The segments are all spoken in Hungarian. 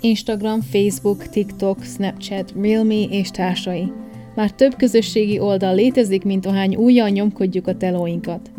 Instagram, Facebook, TikTok, Snapchat, Realme és társai. Már több közösségi oldal létezik, mint ahány újjal nyomkodjuk a telóinkat.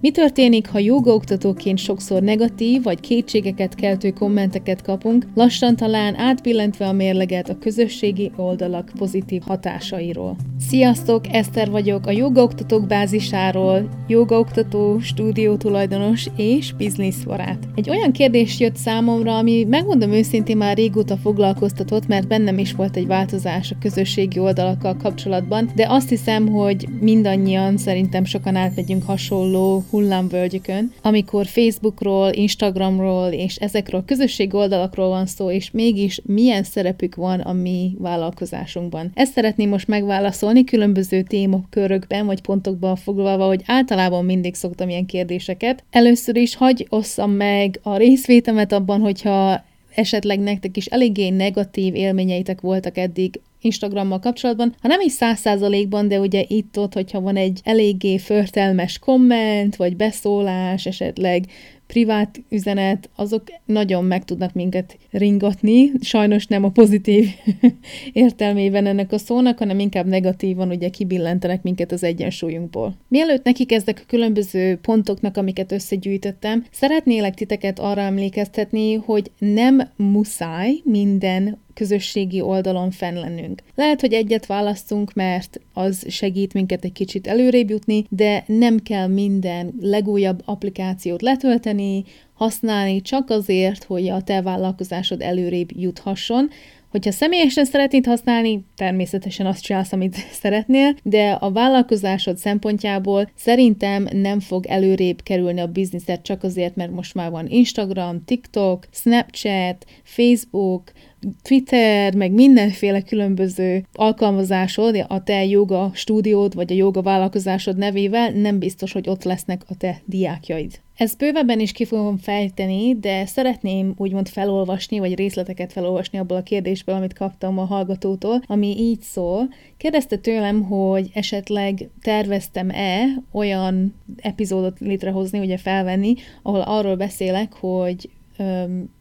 Mi történik, ha jogaoktatóként sokszor negatív vagy kétségeket keltő kommenteket kapunk, lassan talán átbillentve a mérleget a közösségi oldalak pozitív hatásairól? Sziasztok, Eszter vagyok a jogaoktatók bázisáról, jogaoktató, stúdió tulajdonos és bizniszbarát. Egy olyan kérdés jött számomra, ami megmondom őszintén már régóta foglalkoztatott, mert bennem is volt egy változás a közösségi oldalakkal kapcsolatban, de azt hiszem, hogy mindannyian szerintem sokan átmegyünk hasonló hullámvölgyükön, amikor Facebookról, Instagramról és ezekről közösség oldalakról van szó, és mégis milyen szerepük van a mi vállalkozásunkban. Ezt szeretném most megválaszolni különböző témakörökben vagy pontokban foglalva, hogy általában mindig szoktam ilyen kérdéseket. Először is hagy osszam meg a részvétemet abban, hogyha esetleg nektek is eléggé negatív élményeitek voltak eddig Instagrammal kapcsolatban, ha nem is száz százalékban, de ugye itt-ott, hogyha van egy eléggé förtelmes komment, vagy beszólás, esetleg privát üzenet, azok nagyon meg tudnak minket ringatni. Sajnos nem a pozitív értelmében ennek a szónak, hanem inkább negatívan ugye kibillentenek minket az egyensúlyunkból. Mielőtt neki kezdek a különböző pontoknak, amiket összegyűjtöttem, szeretnélek titeket arra emlékeztetni, hogy nem muszáj minden közösségi oldalon fenn lennünk. Lehet, hogy egyet választunk, mert az segít minket egy kicsit előrébb jutni, de nem kell minden legújabb applikációt letölteni, használni csak azért, hogy a te vállalkozásod előrébb juthasson, Hogyha személyesen szeretnéd használni, természetesen azt csinálsz, amit szeretnél, de a vállalkozásod szempontjából szerintem nem fog előrébb kerülni a bizniszed csak azért, mert most már van Instagram, TikTok, Snapchat, Facebook, Twitter, meg mindenféle különböző alkalmazásod, a te joga stúdiód, vagy a joga vállalkozásod nevével nem biztos, hogy ott lesznek a te diákjaid. Ezt bővebben is ki fogom fejteni, de szeretném úgymond felolvasni, vagy részleteket felolvasni abból a kérdésből, amit kaptam a hallgatótól, ami így szól. Kérdezte tőlem, hogy esetleg terveztem-e olyan epizódot létrehozni, ugye felvenni, ahol arról beszélek, hogy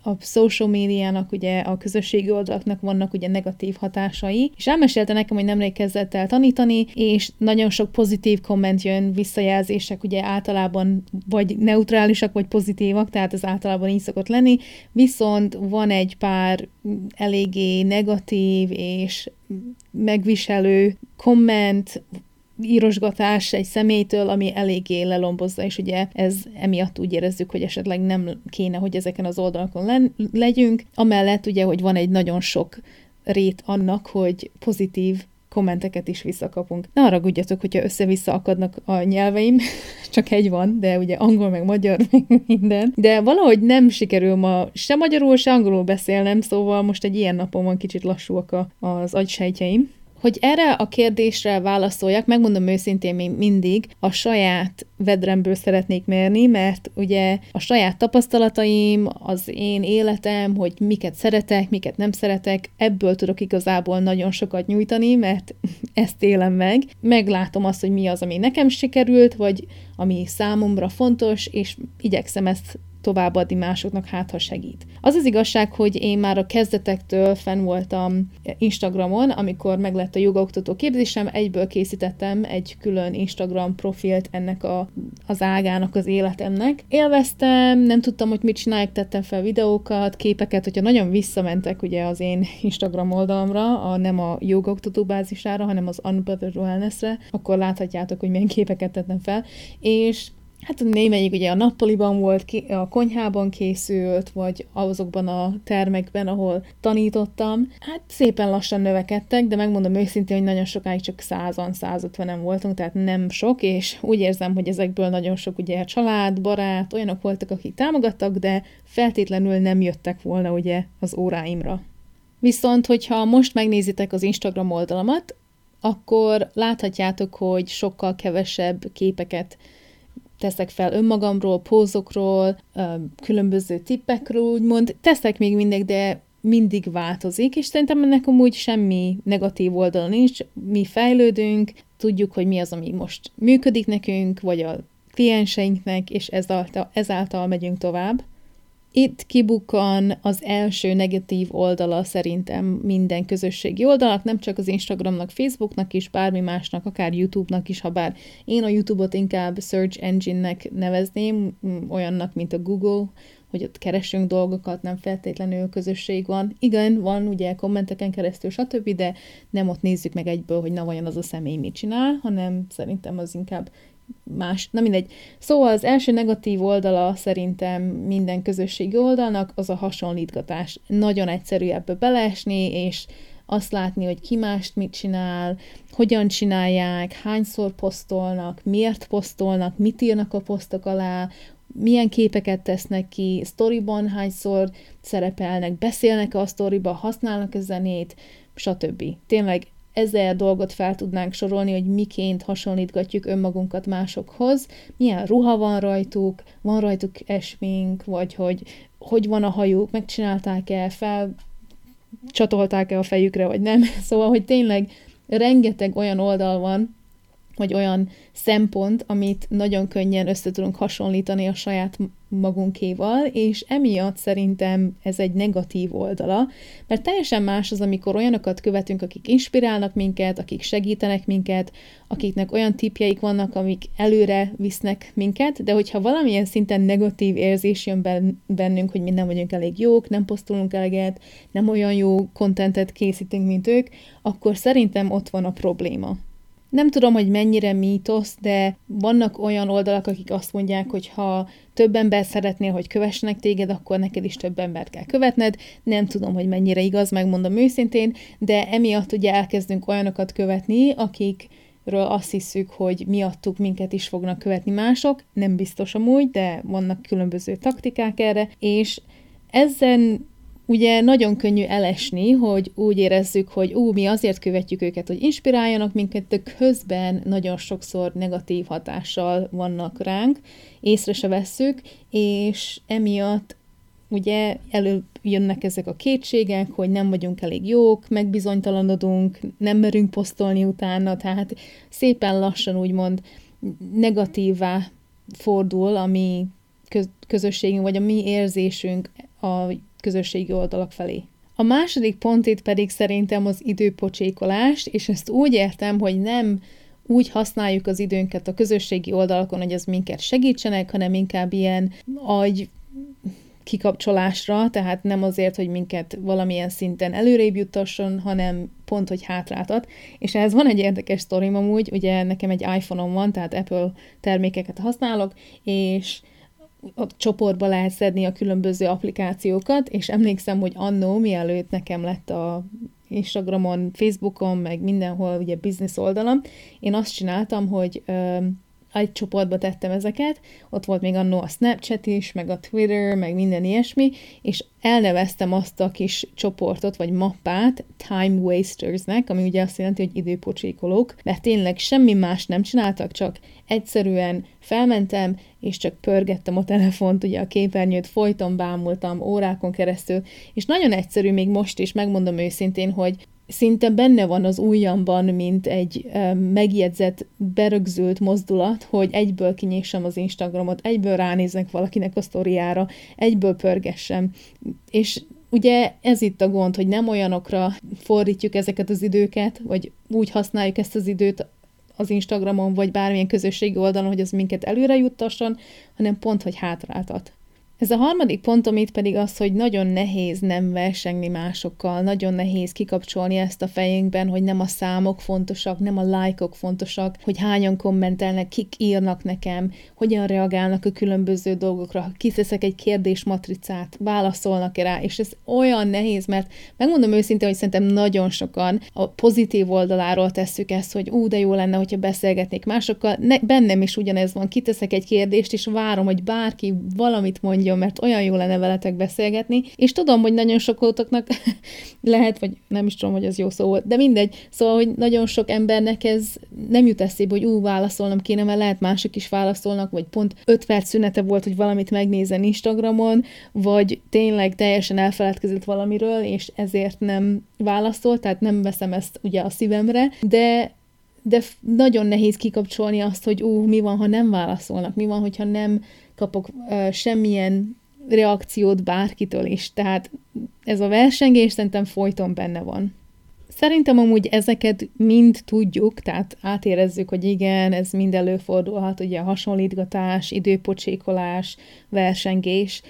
a social médiának, ugye a közösségi oldalaknak vannak ugye negatív hatásai, és elmesélte nekem, hogy nemrég kezdett el tanítani, és nagyon sok pozitív komment jön, visszajelzések ugye általában vagy neutrálisak, vagy pozitívak, tehát ez általában így szokott lenni, viszont van egy pár eléggé negatív és megviselő komment, írosgatás egy személytől, ami eléggé lelombozza, és ugye ez emiatt úgy érezzük, hogy esetleg nem kéne, hogy ezeken az oldalakon le- legyünk. Amellett ugye, hogy van egy nagyon sok rét annak, hogy pozitív kommenteket is visszakapunk. Ne haragudjatok, hogyha össze-vissza akadnak a nyelveim, csak egy van, de ugye angol, meg magyar, meg minden. De valahogy nem sikerül ma se magyarul, se angolul beszélnem, szóval most egy ilyen napon van kicsit lassúak a, az agysejtjeim. Hogy erre a kérdésre válaszoljak, megmondom őszintén még mindig, a saját vedremből szeretnék mérni, mert ugye a saját tapasztalataim, az én életem, hogy miket szeretek, miket nem szeretek, ebből tudok igazából nagyon sokat nyújtani, mert ezt élem meg. Meglátom azt, hogy mi az, ami nekem sikerült, vagy ami számomra fontos, és igyekszem ezt továbbadni másoknak, hát ha segít. Az az igazság, hogy én már a kezdetektől fenn voltam Instagramon, amikor meglett a jogaoktató képzésem, egyből készítettem egy külön Instagram profilt ennek a, az ágának, az életemnek. Élveztem, nem tudtam, hogy mit csinálják, tettem fel videókat, képeket, hogyha nagyon visszamentek ugye az én Instagram oldalamra, a, nem a jogaoktató bázisára, hanem az Unbothered Wellness-re, akkor láthatjátok, hogy milyen képeket tettem fel, és Hát némelyik ugye a nappaliban volt, a konyhában készült, vagy azokban a termekben, ahol tanítottam. Hát szépen lassan növekedtek, de megmondom őszintén, hogy nagyon sokáig csak 100-an, 150-en voltunk, tehát nem sok, és úgy érzem, hogy ezekből nagyon sok ugye család, barát, olyanok voltak, akik támogattak, de feltétlenül nem jöttek volna ugye az óráimra. Viszont, hogyha most megnézitek az Instagram oldalamat, akkor láthatjátok, hogy sokkal kevesebb képeket teszek fel önmagamról, pózokról, különböző tippekről, úgymond. Teszek még mindig, de mindig változik, és szerintem ennek amúgy semmi negatív oldala nincs. Mi fejlődünk, tudjuk, hogy mi az, ami most működik nekünk, vagy a klienseinknek, és ezáltal, ezáltal megyünk tovább. Itt kibukkan az első negatív oldala szerintem minden közösségi oldalak, nem csak az Instagramnak, Facebooknak is, bármi másnak, akár YouTube-nak is, ha bár én a YouTube-ot inkább search engine-nek nevezném, olyannak, mint a Google, hogy ott keresünk dolgokat, nem feltétlenül közösség van. Igen, van ugye kommenteken keresztül, stb., de nem ott nézzük meg egyből, hogy na vajon az a személy mit csinál, hanem szerintem az inkább más, na mindegy. Szóval az első negatív oldala szerintem minden közösségi oldalnak az a hasonlítgatás. Nagyon egyszerű ebbe beleesni, és azt látni, hogy ki mást mit csinál, hogyan csinálják, hányszor posztolnak, miért posztolnak, mit írnak a posztok alá, milyen képeket tesznek ki, sztoriban hányszor szerepelnek, beszélnek a sztoriba, használnak a zenét, stb. Tényleg ezer dolgot fel tudnánk sorolni, hogy miként hasonlítgatjuk önmagunkat másokhoz, milyen ruha van rajtuk, van rajtuk esmink, vagy hogy hogy van a hajuk, megcsinálták-e, fel csatolták-e a fejükre, vagy nem. Szóval, hogy tényleg rengeteg olyan oldal van, vagy olyan szempont, amit nagyon könnyen össze hasonlítani a saját magunkéval, és emiatt szerintem ez egy negatív oldala, mert teljesen más az, amikor olyanokat követünk, akik inspirálnak minket, akik segítenek minket, akiknek olyan tipjeik vannak, amik előre visznek minket, de hogyha valamilyen szinten negatív érzés jön bennünk, hogy mi nem vagyunk elég jók, nem posztolunk eleget, nem olyan jó kontentet készítünk, mint ők, akkor szerintem ott van a probléma. Nem tudom, hogy mennyire mítosz, de vannak olyan oldalak, akik azt mondják, hogy ha több ember szeretnél, hogy kövessenek téged, akkor neked is több embert kell követned. Nem tudom, hogy mennyire igaz, megmondom őszintén, de emiatt ugye elkezdünk olyanokat követni, akik ről azt hiszük, hogy miattuk minket is fognak követni mások, nem biztos amúgy, de vannak különböző taktikák erre, és ezen ugye nagyon könnyű elesni, hogy úgy érezzük, hogy ú, mi azért követjük őket, hogy inspiráljanak minket, de közben nagyon sokszor negatív hatással vannak ránk, észre se vesszük, és emiatt ugye előjönnek ezek a kétségek, hogy nem vagyunk elég jók, megbizonytalanodunk, nem merünk posztolni utána, tehát szépen lassan úgymond negatívá fordul a mi közösségünk, vagy a mi érzésünk a közösségi oldalak felé. A második pont itt pedig szerintem az időpocsékolás, és ezt úgy értem, hogy nem úgy használjuk az időnket a közösségi oldalakon, hogy az minket segítsenek, hanem inkább ilyen agy kikapcsolásra, tehát nem azért, hogy minket valamilyen szinten előrébb juttasson, hanem pont, hogy hátráltat. És ehhez van egy érdekes sztorim amúgy, ugye nekem egy iPhone-om van, tehát Apple termékeket használok, és a csoportba lehet szedni a különböző applikációkat, és emlékszem, hogy annó, mielőtt nekem lett a Instagramon, Facebookon, meg mindenhol ugye business oldalam, én azt csináltam, hogy egy csoportba tettem ezeket, ott volt még annó a Snapchat is, meg a Twitter, meg minden ilyesmi, és elneveztem azt a kis csoportot, vagy mappát Time Wastersnek, ami ugye azt jelenti, hogy időpocsékolók, mert tényleg semmi más nem csináltak, csak egyszerűen felmentem, és csak pörgettem a telefont, ugye a képernyőt folyton bámultam órákon keresztül, és nagyon egyszerű még most is, megmondom őszintén, hogy szinte benne van az ujjamban, mint egy megjegyzett, berögzült mozdulat, hogy egyből kinyissam az Instagramot, egyből ránéznek valakinek a sztoriára, egyből pörgessem. És ugye ez itt a gond, hogy nem olyanokra fordítjuk ezeket az időket, vagy úgy használjuk ezt az időt az Instagramon, vagy bármilyen közösségi oldalon, hogy az minket előre juttasson, hanem pont, hogy hátráltat. Ez a harmadik pontom itt pedig az, hogy nagyon nehéz nem versengni másokkal, nagyon nehéz kikapcsolni ezt a fejünkben, hogy nem a számok fontosak, nem a lájkok fontosak, hogy hányan kommentelnek, kik írnak nekem, hogyan reagálnak a különböző dolgokra, kiteszek egy kérdésmatricát, válaszolnak-e rá, és ez olyan nehéz, mert megmondom őszintén, hogy szerintem nagyon sokan a pozitív oldaláról tesszük ezt, hogy ú, de jó lenne, hogyha beszélgetnék másokkal, ne, bennem is ugyanez van, kiteszek egy kérdést, és várom, hogy bárki valamit mondja, mondjon, mert olyan jó lenne veletek beszélgetni, és tudom, hogy nagyon sokotoknak lehet, vagy nem is tudom, hogy az jó szó volt, de mindegy, szóval, hogy nagyon sok embernek ez nem jut eszébe, hogy ú, válaszolnom kéne, mert lehet mások is válaszolnak, vagy pont 5 perc szünete volt, hogy valamit megnézen Instagramon, vagy tényleg teljesen elfeledkezett valamiről, és ezért nem válaszolt, tehát nem veszem ezt ugye a szívemre, de de nagyon nehéz kikapcsolni azt, hogy ú, mi van, ha nem válaszolnak, mi van, hogyha nem kapok uh, semmilyen reakciót bárkitől is. Tehát ez a versengés szerintem folyton benne van. Szerintem amúgy ezeket mind tudjuk, tehát átérezzük, hogy igen, ez mind előfordulhat, ugye hasonlítgatás, időpocsékolás, versengés,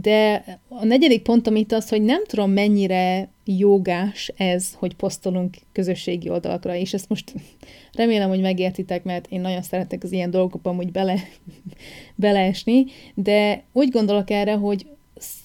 de a negyedik pontom itt az, hogy nem tudom mennyire jogás ez, hogy posztolunk közösségi oldalakra, és ezt most remélem, hogy megértitek, mert én nagyon szeretek az ilyen dolgokban úgy bele, beleesni, de úgy gondolok erre, hogy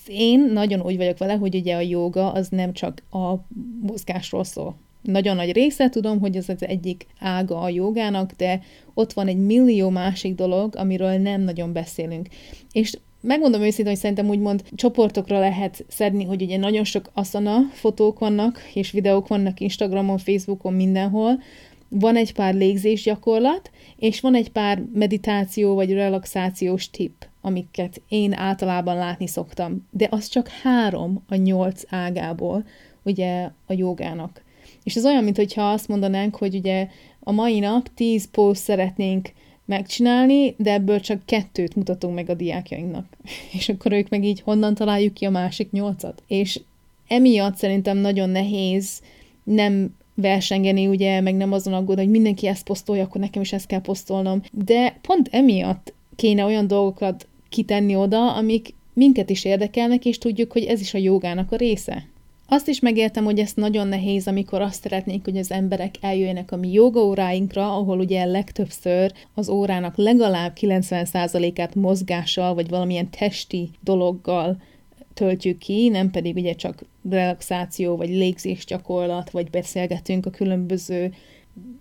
én nagyon úgy vagyok vele, hogy ugye a joga az nem csak a mozgásról szól. Nagyon nagy része tudom, hogy ez az egyik ága a jogának, de ott van egy millió másik dolog, amiről nem nagyon beszélünk. És megmondom őszintén, hogy szerintem úgymond csoportokra lehet szedni, hogy ugye nagyon sok aszana fotók vannak, és videók vannak Instagramon, Facebookon, mindenhol. Van egy pár légzés gyakorlat, és van egy pár meditáció vagy relaxációs tipp, amiket én általában látni szoktam. De az csak három a nyolc ágából, ugye a jogának. És ez olyan, mintha azt mondanánk, hogy ugye a mai nap tíz poszt szeretnénk megcsinálni, de ebből csak kettőt mutatunk meg a diákjainknak. És akkor ők meg így honnan találjuk ki a másik nyolcat. És emiatt szerintem nagyon nehéz nem versengeni, ugye, meg nem azon aggódni, hogy mindenki ezt posztolja, akkor nekem is ezt kell posztolnom. De pont emiatt kéne olyan dolgokat kitenni oda, amik minket is érdekelnek, és tudjuk, hogy ez is a jogának a része. Azt is megértem, hogy ez nagyon nehéz, amikor azt szeretnénk, hogy az emberek eljöjjenek a mi jogaóráinkra, ahol ugye legtöbbször az órának legalább 90%-át mozgással, vagy valamilyen testi dologgal töltjük ki, nem pedig ugye csak relaxáció, vagy légzés gyakorlat, vagy beszélgetünk a különböző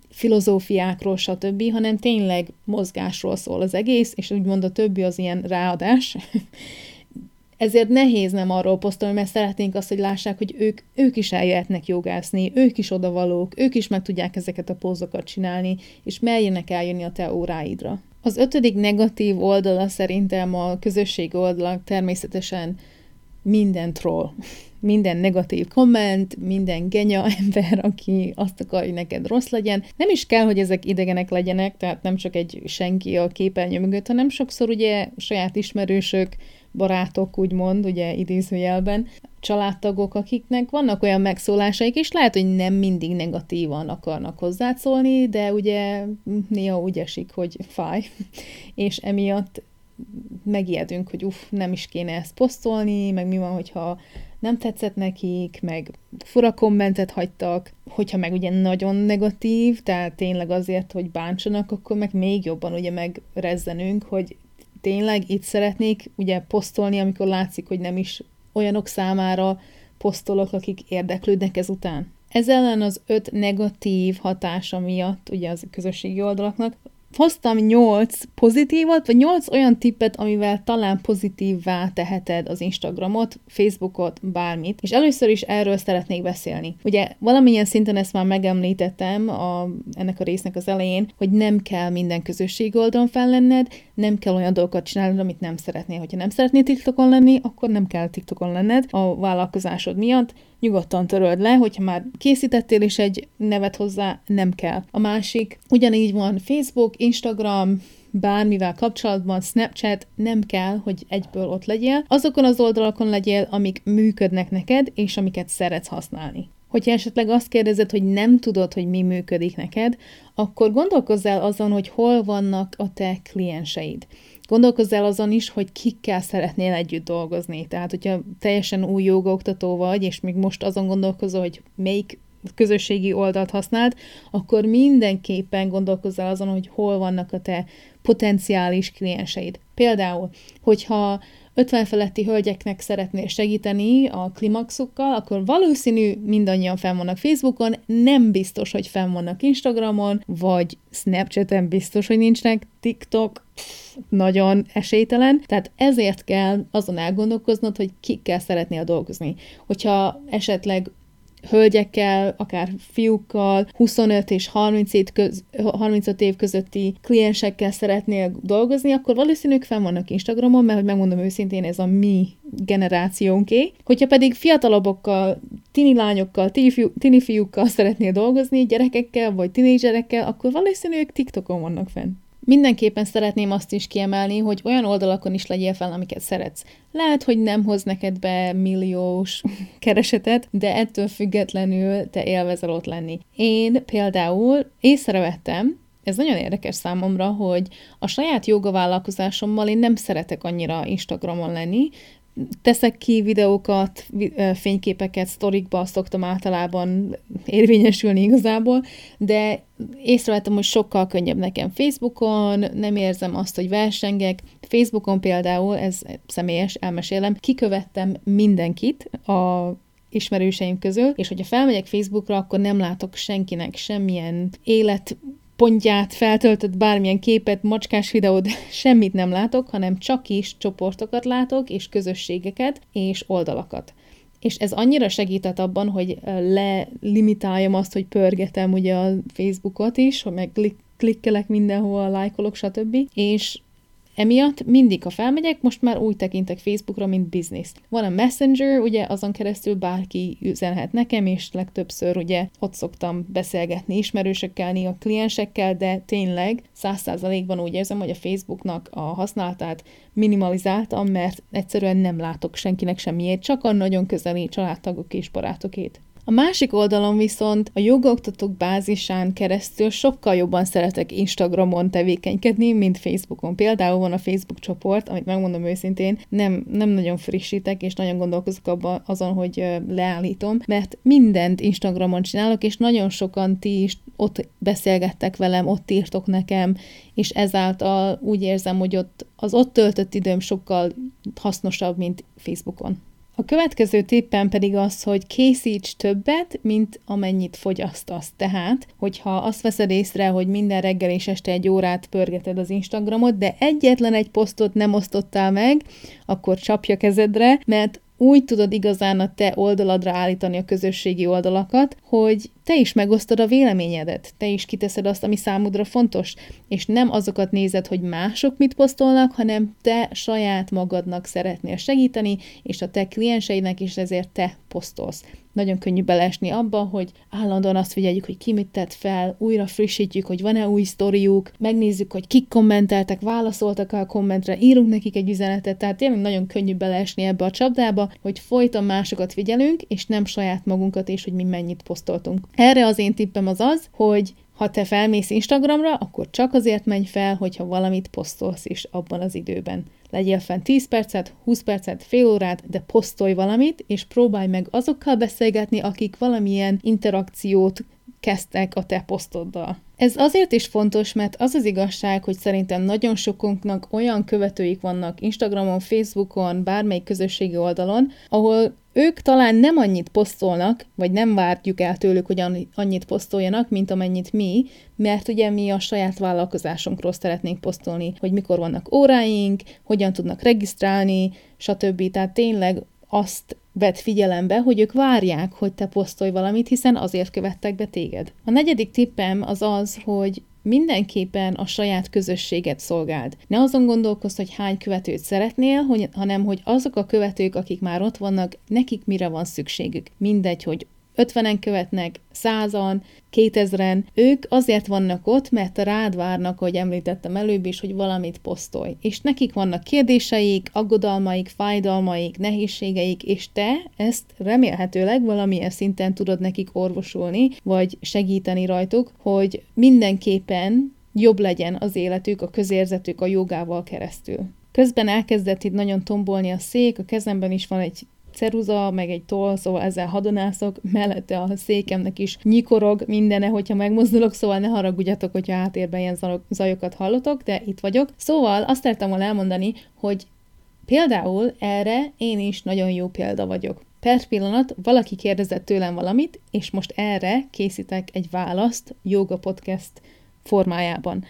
filozófiákról, stb., hanem tényleg mozgásról szól az egész, és úgymond a többi az ilyen ráadás. Ezért nehéz nem arról posztolni, mert szeretnénk azt, hogy lássák, hogy ők, ők is eljöhetnek jogászni, ők is odavalók, ők is meg tudják ezeket a pózokat csinálni, és merjenek eljönni a te óráidra. Az ötödik negatív oldala szerintem a közösség oldalak természetesen minden troll, minden negatív komment, minden genya ember, aki azt akar, hogy neked rossz legyen. Nem is kell, hogy ezek idegenek legyenek, tehát nem csak egy senki a képernyő mögött, hanem sokszor ugye saját ismerősök, barátok, úgymond, ugye idézőjelben, családtagok, akiknek vannak olyan megszólásaik, és lehet, hogy nem mindig negatívan akarnak hozzászólni, de ugye néha úgy esik, hogy fáj, és emiatt megijedünk, hogy uff, nem is kéne ezt posztolni, meg mi van, hogyha nem tetszett nekik, meg fura kommentet hagytak, hogyha meg ugye nagyon negatív, tehát tényleg azért, hogy bántsanak, akkor meg még jobban ugye megrezzenünk, hogy tényleg itt szeretnék ugye posztolni, amikor látszik, hogy nem is olyanok számára posztolok, akik érdeklődnek ezután. Ez ellen az öt negatív hatása miatt, ugye az közösségi oldalaknak, hoztam nyolc pozitívat, vagy nyolc olyan tippet, amivel talán pozitívvá teheted az Instagramot, Facebookot, bármit. És először is erről szeretnék beszélni. Ugye valamilyen szinten ezt már megemlítettem a, ennek a résznek az elején, hogy nem kell minden közösség oldalon fellenned, nem kell olyan dolgokat csinálnod, amit nem szeretnél. Hogyha nem szeretnél TikTokon lenni, akkor nem kell TikTokon lenned a vállalkozásod miatt, nyugodtan töröld le, hogyha már készítettél is egy nevet hozzá, nem kell. A másik, ugyanígy van Facebook, Instagram, bármivel kapcsolatban, Snapchat, nem kell, hogy egyből ott legyél. Azokon az oldalakon legyél, amik működnek neked, és amiket szeretsz használni. Hogyha esetleg azt kérdezed, hogy nem tudod, hogy mi működik neked, akkor gondolkozz el azon, hogy hol vannak a te klienseid. Gondolkozz el azon is, hogy kikkel szeretnél együtt dolgozni. Tehát, hogyha teljesen új jogaoktató vagy, és még most azon gondolkozol, hogy melyik közösségi oldalt használt, akkor mindenképpen gondolkozz el azon, hogy hol vannak a te potenciális klienseid. Például, hogyha 50 feletti hölgyeknek szeretnél segíteni a klimaxukkal, akkor valószínű mindannyian fenn vannak Facebookon, nem biztos, hogy fenn vannak Instagramon, vagy Snapchaten biztos, hogy nincsnek, TikTok, pff, nagyon esélytelen, tehát ezért kell azon elgondolkoznod, hogy kikkel szeretnél dolgozni. Hogyha esetleg hölgyekkel, akár fiúkkal, 25 és 35, köz, 35 év közötti kliensekkel szeretnél dolgozni, akkor valószínűleg fenn vannak Instagramon, mert hogy megmondom őszintén, ez a mi generációnké. Hogyha pedig fiatalabbokkal, tini lányokkal, tini fiúkkal szeretnél dolgozni, gyerekekkel vagy tinédzserekkel, akkor valószínűleg TikTokon vannak fenn Mindenképpen szeretném azt is kiemelni, hogy olyan oldalakon is legyél fel, amiket szeretsz. Lehet, hogy nem hoz neked be milliós keresetet, de ettől függetlenül te élvezel ott lenni. Én például észrevettem, ez nagyon érdekes számomra, hogy a saját joga vállalkozásommal én nem szeretek annyira Instagramon lenni, teszek ki videókat, fényképeket, sztorikba szoktam általában érvényesülni igazából, de észrevettem, hogy sokkal könnyebb nekem Facebookon, nem érzem azt, hogy versengek. Facebookon például, ez személyes, elmesélem, kikövettem mindenkit a ismerőseim közül, és hogyha felmegyek Facebookra, akkor nem látok senkinek semmilyen élet pontját, feltöltött bármilyen képet, macskás videót, semmit nem látok, hanem csak is csoportokat látok, és közösségeket, és oldalakat. És ez annyira segített abban, hogy lelimitáljam azt, hogy pörgetem ugye a Facebookot is, hogy meg klikkelek mindenhol, lájkolok, stb. És Emiatt mindig, ha felmegyek, most már úgy tekintek Facebookra, mint business. Van a Messenger, ugye azon keresztül bárki üzenhet nekem, és legtöbbször ugye ott szoktam beszélgetni ismerősökkel, néha kliensekkel, de tényleg száz százalékban úgy érzem, hogy a Facebooknak a használatát minimalizáltam, mert egyszerűen nem látok senkinek semmiért, csak a nagyon közeli családtagok és barátokét. A másik oldalon viszont a jogaoktatók bázisán keresztül sokkal jobban szeretek Instagramon tevékenykedni, mint Facebookon. Például van a Facebook csoport, amit megmondom őszintén, nem, nem nagyon frissítek, és nagyon gondolkozok abban azon, hogy leállítom, mert mindent Instagramon csinálok, és nagyon sokan ti is ott beszélgettek velem, ott írtok nekem, és ezáltal úgy érzem, hogy ott az ott töltött időm sokkal hasznosabb, mint Facebookon. A következő tippem pedig az, hogy készíts többet, mint amennyit fogyasztasz. Tehát, hogyha azt veszed észre, hogy minden reggel és este egy órát pörgeted az Instagramot, de egyetlen egy posztot nem osztottál meg, akkor csapja kezedre, mert úgy tudod igazán a te oldaladra állítani a közösségi oldalakat, hogy te is megosztod a véleményedet, te is kiteszed azt, ami számodra fontos, és nem azokat nézed, hogy mások mit posztolnak, hanem te saját magadnak szeretnél segíteni, és a te klienseidnek is ezért te posztolsz. Nagyon könnyű beleesni abba, hogy állandóan azt figyeljük, hogy ki mit tett fel, újra frissítjük, hogy van-e új sztoriuk, megnézzük, hogy kik kommenteltek, válaszoltak a kommentre, írunk nekik egy üzenetet, tehát tényleg nagyon könnyű beleesni ebbe a csapdába, hogy folyton másokat figyelünk, és nem saját magunkat, és hogy mi mennyit posztoltunk. Erre az én tippem az az, hogy ha te felmész Instagramra, akkor csak azért menj fel, hogyha valamit posztolsz is abban az időben. Legyél fenn 10 percet, 20 percet, fél órát, de posztolj valamit, és próbálj meg azokkal beszélgetni, akik valamilyen interakciót kezdtek a te posztoddal. Ez azért is fontos, mert az az igazság, hogy szerintem nagyon sokunknak olyan követőik vannak Instagramon, Facebookon, bármelyik közösségi oldalon, ahol ők talán nem annyit posztolnak, vagy nem várjuk el tőlük, hogy annyit posztoljanak, mint amennyit mi, mert ugye mi a saját vállalkozásunkról szeretnénk posztolni, hogy mikor vannak óráink, hogyan tudnak regisztrálni, stb. Tehát tényleg azt vett figyelembe, hogy ők várják, hogy te posztolj valamit, hiszen azért követtek be téged. A negyedik tippem az az, hogy mindenképpen a saját közösséget szolgáld. Ne azon gondolkozz, hogy hány követőt szeretnél, hanem hogy azok a követők, akik már ott vannak, nekik mire van szükségük. Mindegy, hogy 50-en követnek, 100-an, 2000-en, ők azért vannak ott, mert rád várnak, hogy említettem előbb is, hogy valamit posztolj. És nekik vannak kérdéseik, aggodalmaik, fájdalmaik, nehézségeik, és te ezt remélhetőleg valamilyen szinten tudod nekik orvosulni, vagy segíteni rajtuk, hogy mindenképpen jobb legyen az életük, a közérzetük a jogával keresztül. Közben elkezdett itt nagyon tombolni a szék, a kezemben is van egy ceruza, meg egy toll, szóval ezzel hadonászok, mellette a székemnek is nyikorog mindene, hogyha megmozdulok, szóval ne haragudjatok, hogyha háttérben ilyen zajokat hallotok, de itt vagyok. Szóval azt szerettem volna elmondani, hogy például erre én is nagyon jó példa vagyok. Per pillanat valaki kérdezett tőlem valamit, és most erre készítek egy választ Yoga Podcast formájában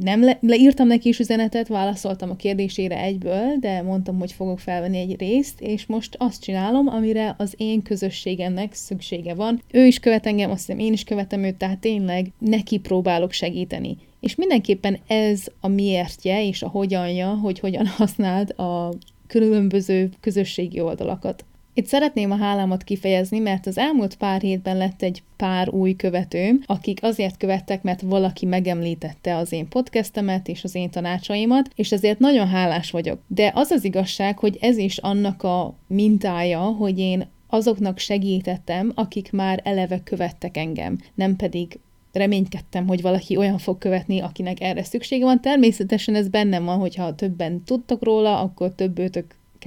nem le, leírtam neki is üzenetet, válaszoltam a kérdésére egyből, de mondtam, hogy fogok felvenni egy részt, és most azt csinálom, amire az én közösségemnek szüksége van. Ő is követ engem, azt hiszem én is követem őt, tehát tényleg neki próbálok segíteni. És mindenképpen ez a miértje és a hogyanja, hogy hogyan használd a különböző közösségi oldalakat. Itt szeretném a hálámat kifejezni, mert az elmúlt pár hétben lett egy pár új követőm, akik azért követtek, mert valaki megemlítette az én podcastemet és az én tanácsaimat, és ezért nagyon hálás vagyok. De az az igazság, hogy ez is annak a mintája, hogy én azoknak segítettem, akik már eleve követtek engem, nem pedig reménykedtem, hogy valaki olyan fog követni, akinek erre szüksége van. Természetesen ez bennem van, hogyha többen tudtok róla, akkor több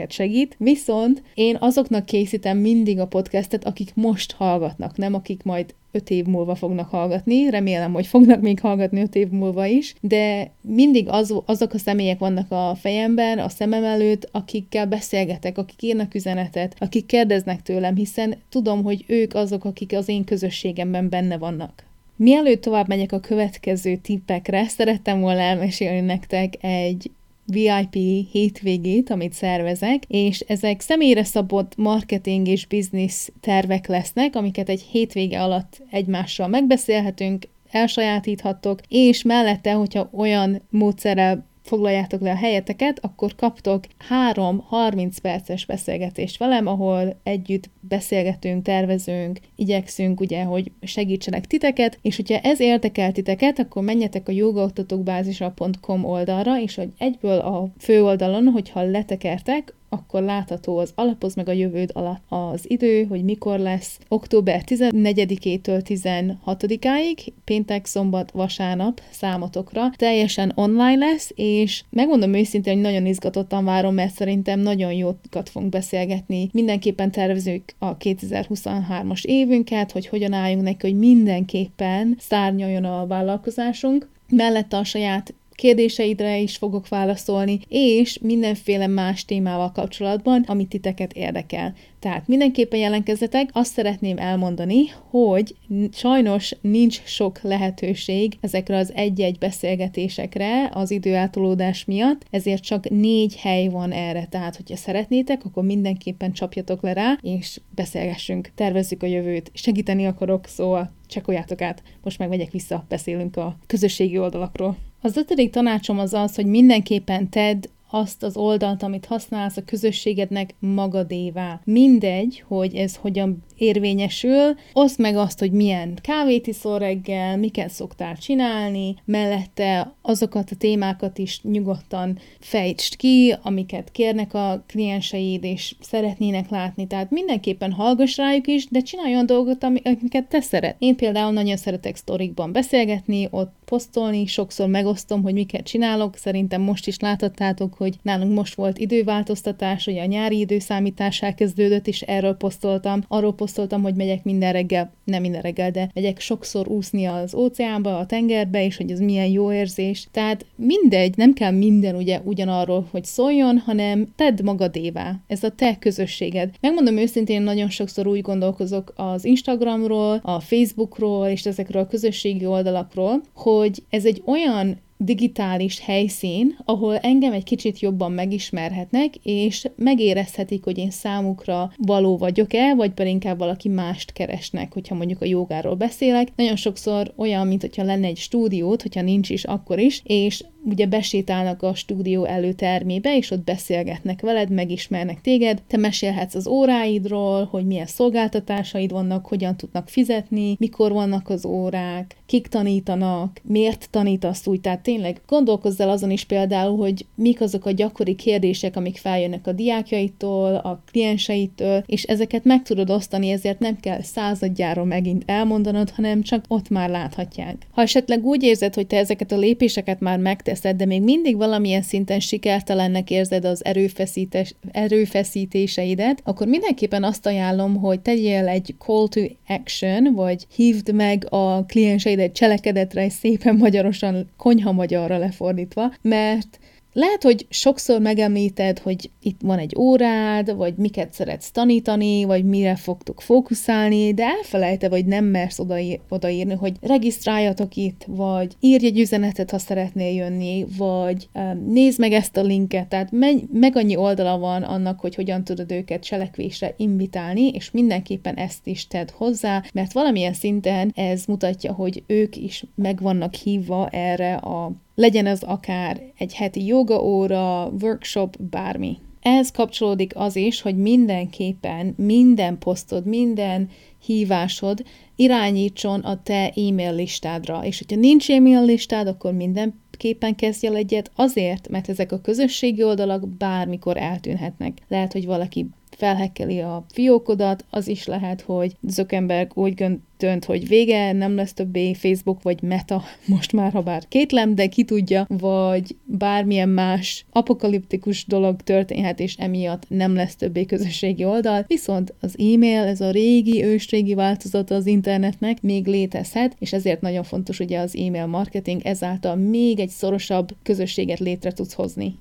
segít. Viszont én azoknak készítem mindig a podcastet, akik most hallgatnak, nem akik majd öt év múlva fognak hallgatni, remélem, hogy fognak még hallgatni öt év múlva is, de mindig az, azok a személyek vannak a fejemben, a szemem előtt, akikkel beszélgetek, akik írnak üzenetet, akik kérdeznek tőlem, hiszen tudom, hogy ők azok, akik az én közösségemben benne vannak. Mielőtt tovább megyek a következő tippekre, szerettem volna elmesélni nektek egy VIP hétvégét, amit szervezek, és ezek személyre szabott marketing és biznisz tervek lesznek, amiket egy hétvége alatt egymással megbeszélhetünk, elsajátíthattok, és mellette, hogyha olyan módszerrel foglaljátok le a helyeteket, akkor kaptok három 30 perces beszélgetést velem, ahol együtt beszélgetünk, tervezünk, igyekszünk, ugye, hogy segítsenek titeket, és hogyha ez érdekel titeket, akkor menjetek a jogaoktatókbázisa.com oldalra, és hogy egyből a főoldalon, hogyha letekertek, akkor látható az alapoz meg a jövőd alatt az idő, hogy mikor lesz október 14-től 16-áig, péntek, szombat, vasárnap számotokra. Teljesen online lesz, és megmondom őszintén, hogy nagyon izgatottan várom, mert szerintem nagyon jókat fogunk beszélgetni. Mindenképpen tervezünk a 2023-as évünket, hogy hogyan álljunk neki, hogy mindenképpen szárnyaljon a vállalkozásunk mellette a saját kérdéseidre is fogok válaszolni, és mindenféle más témával kapcsolatban, amit titeket érdekel. Tehát mindenképpen jelentkezzetek, azt szeretném elmondani, hogy sajnos nincs sok lehetőség ezekre az egy-egy beszélgetésekre az időátolódás miatt, ezért csak négy hely van erre. Tehát, hogyha szeretnétek, akkor mindenképpen csapjatok le rá, és beszélgessünk, tervezzük a jövőt, segíteni akarok, szóval csekkoljátok át. Most meg megyek vissza, beszélünk a közösségi oldalakról. Az ötödik tanácsom az az, hogy mindenképpen tedd azt az oldalt, amit használsz a közösségednek magadévá. Mindegy, hogy ez hogyan érvényesül, oszd meg azt, hogy milyen kávét iszol reggel, miket szoktál csinálni, mellette azokat a témákat is nyugodtan fejtsd ki, amiket kérnek a klienseid, és szeretnének látni. Tehát mindenképpen hallgass rájuk is, de csinálj olyan dolgot, amiket te szeret. Én például nagyon szeretek sztorikban beszélgetni, ott posztolni, sokszor megosztom, hogy miket csinálok. Szerintem most is láthattátok, hogy nálunk most volt időváltoztatás, hogy a nyári időszámítás elkezdődött, és erről posztoltam. Arról posztoltam, hogy megyek minden reggel, nem minden reggel, de megyek sokszor úszni az óceánba, a tengerbe, és hogy ez milyen jó érzés. Tehát mindegy, nem kell minden ugye ugyanarról, hogy szóljon, hanem tedd magadévá. Ez a te közösséged. Megmondom őszintén, nagyon sokszor úgy gondolkozok az Instagramról, a Facebookról és ezekről a közösségi oldalakról, hogy ez egy olyan digitális helyszín, ahol engem egy kicsit jobban megismerhetnek, és megérezhetik, hogy én számukra való vagyok-e, vagy pedig inkább valaki mást keresnek, hogyha mondjuk a jogáról beszélek. Nagyon sokszor olyan, mint hogyha lenne egy stúdiót, hogyha nincs is, akkor is, és ugye besétálnak a stúdió előtermébe, és ott beszélgetnek veled, megismernek téged, te mesélhetsz az óráidról, hogy milyen szolgáltatásaid vannak, hogyan tudnak fizetni, mikor vannak az órák, kik tanítanak, miért tanítasz úgy, tehát tényleg gondolkozz el azon is például, hogy mik azok a gyakori kérdések, amik feljönnek a diákjaitól, a klienseitől, és ezeket meg tudod osztani, ezért nem kell századjáról megint elmondanod, hanem csak ott már láthatják. Ha esetleg úgy érzed, hogy te ezeket a lépéseket már megteszed, de még mindig valamilyen szinten sikertelennek érzed az erőfeszítés, erőfeszítéseidet, akkor mindenképpen azt ajánlom, hogy tegyél egy call to action, vagy hívd meg a klienseidet cselekedetre, szépen magyarosan konyha magyarra lefordítva, mert lehet, hogy sokszor megemlíted, hogy itt van egy órád, vagy miket szeretsz tanítani, vagy mire fogtok fókuszálni, de elfelejte, vagy nem mersz odaír, odaírni, hogy regisztráljatok itt, vagy írj egy üzenetet, ha szeretnél jönni, vagy nézd meg ezt a linket, tehát menj, meg annyi oldala van annak, hogy hogyan tudod őket cselekvésre invitálni, és mindenképpen ezt is tedd hozzá, mert valamilyen szinten ez mutatja, hogy ők is meg vannak hívva erre a legyen ez akár egy heti joga óra, workshop, bármi. Ehhez kapcsolódik az is, hogy mindenképpen minden posztod, minden hívásod irányítson a te e-mail listádra. És hogyha nincs e-mail listád, akkor mindenképpen kezdj el egyet azért, mert ezek a közösségi oldalak bármikor eltűnhetnek. Lehet, hogy valaki felhekkeli a fiókodat, az is lehet, hogy Zuckerberg úgy dönt, hogy vége, nem lesz többé Facebook vagy Meta, most már, ha bár kétlem, de ki tudja, vagy bármilyen más apokaliptikus dolog történhet, és emiatt nem lesz többé közösségi oldal, viszont az e-mail, ez a régi, ősrégi változata az internetnek még létezhet, és ezért nagyon fontos ugye az e-mail marketing, ezáltal még egy szorosabb közösséget létre tudsz hozni.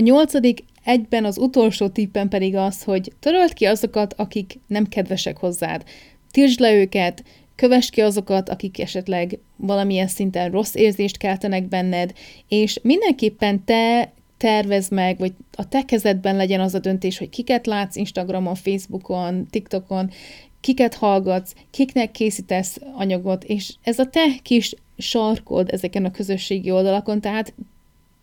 A nyolcadik egyben az utolsó tippen pedig az, hogy töröld ki azokat, akik nem kedvesek hozzád. Tiltsd le őket, kövess ki azokat, akik esetleg valamilyen szinten rossz érzést keltenek benned, és mindenképpen te tervez meg, vagy a te kezedben legyen az a döntés, hogy kiket látsz Instagramon, Facebookon, TikTokon, kiket hallgatsz, kiknek készítesz anyagot, és ez a te kis sarkod ezeken a közösségi oldalakon, tehát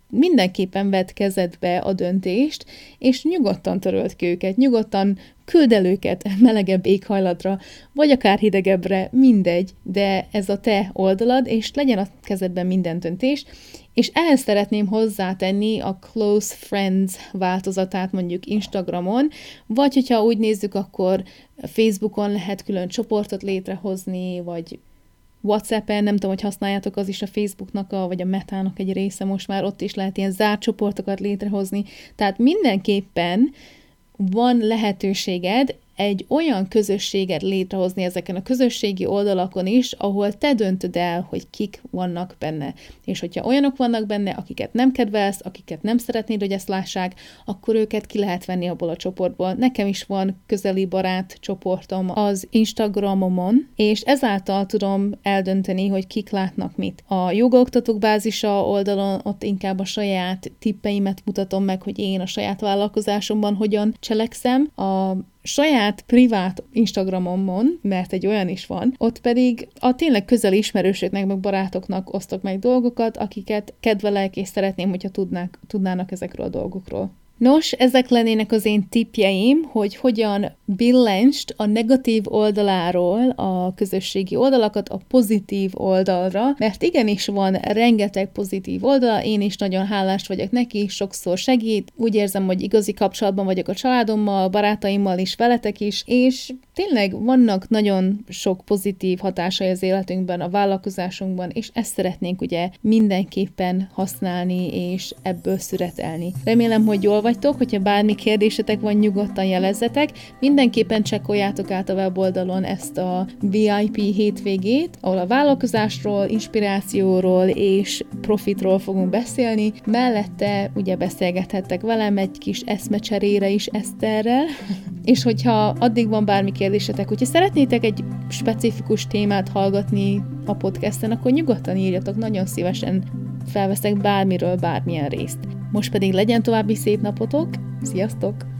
mindenképpen vett kezedbe a döntést, és nyugodtan törölt ki őket, nyugodtan küld el őket melegebb éghajlatra, vagy akár hidegebbre, mindegy, de ez a te oldalad, és legyen a kezedben minden döntés, és ehhez szeretném hozzátenni a Close Friends változatát mondjuk Instagramon, vagy hogyha úgy nézzük, akkor Facebookon lehet külön csoportot létrehozni, vagy WhatsApp-en, nem tudom, hogy használjátok, az is a Facebooknak, a, vagy a Metának egy része most már, ott is lehet ilyen zárt csoportokat létrehozni. Tehát mindenképpen van lehetőséged egy olyan közösséget létrehozni ezeken a közösségi oldalakon is, ahol te döntöd el, hogy kik vannak benne. És hogyha olyanok vannak benne, akiket nem kedvelsz, akiket nem szeretnéd, hogy ezt lássák, akkor őket ki lehet venni abból a csoportból. Nekem is van közeli barát csoportom az Instagramomon, és ezáltal tudom eldönteni, hogy kik látnak mit. A jogaoktatók bázisa oldalon ott inkább a saját tippeimet mutatom meg, hogy én a saját vállalkozásomban hogyan cselekszem. A saját privát Instagramomon, mert egy olyan is van, ott pedig a tényleg közeli ismerősöknek, meg barátoknak osztok meg dolgokat, akiket kedvelek, és szeretném, hogyha tudnák, tudnának ezekről a dolgokról. Nos, ezek lennének az én tipjeim, hogy hogyan billentsd a negatív oldaláról a közösségi oldalakat a pozitív oldalra, mert igenis van rengeteg pozitív oldal, én is nagyon hálás vagyok neki, sokszor segít, úgy érzem, hogy igazi kapcsolatban vagyok a családommal, barátaimmal is, veletek is, és tényleg vannak nagyon sok pozitív hatásai az életünkben, a vállalkozásunkban, és ezt szeretnénk ugye mindenképpen használni, és ebből szüretelni. Remélem, hogy jól vagytok, hogyha bármi kérdésetek van, nyugodtan jelezzetek. Mindenképpen csekkoljátok át a weboldalon ezt a VIP hétvégét, ahol a vállalkozásról, inspirációról és profitról fogunk beszélni. Mellette ugye beszélgethettek velem egy kis eszmecserére is Eszterrel, és hogyha addig van bármi kérdésetek, hogyha szeretnétek egy specifikus témát hallgatni a podcasten, akkor nyugodtan írjatok, nagyon szívesen felveszek bármiről bármilyen részt. Most pedig legyen további szép napotok, sziasztok!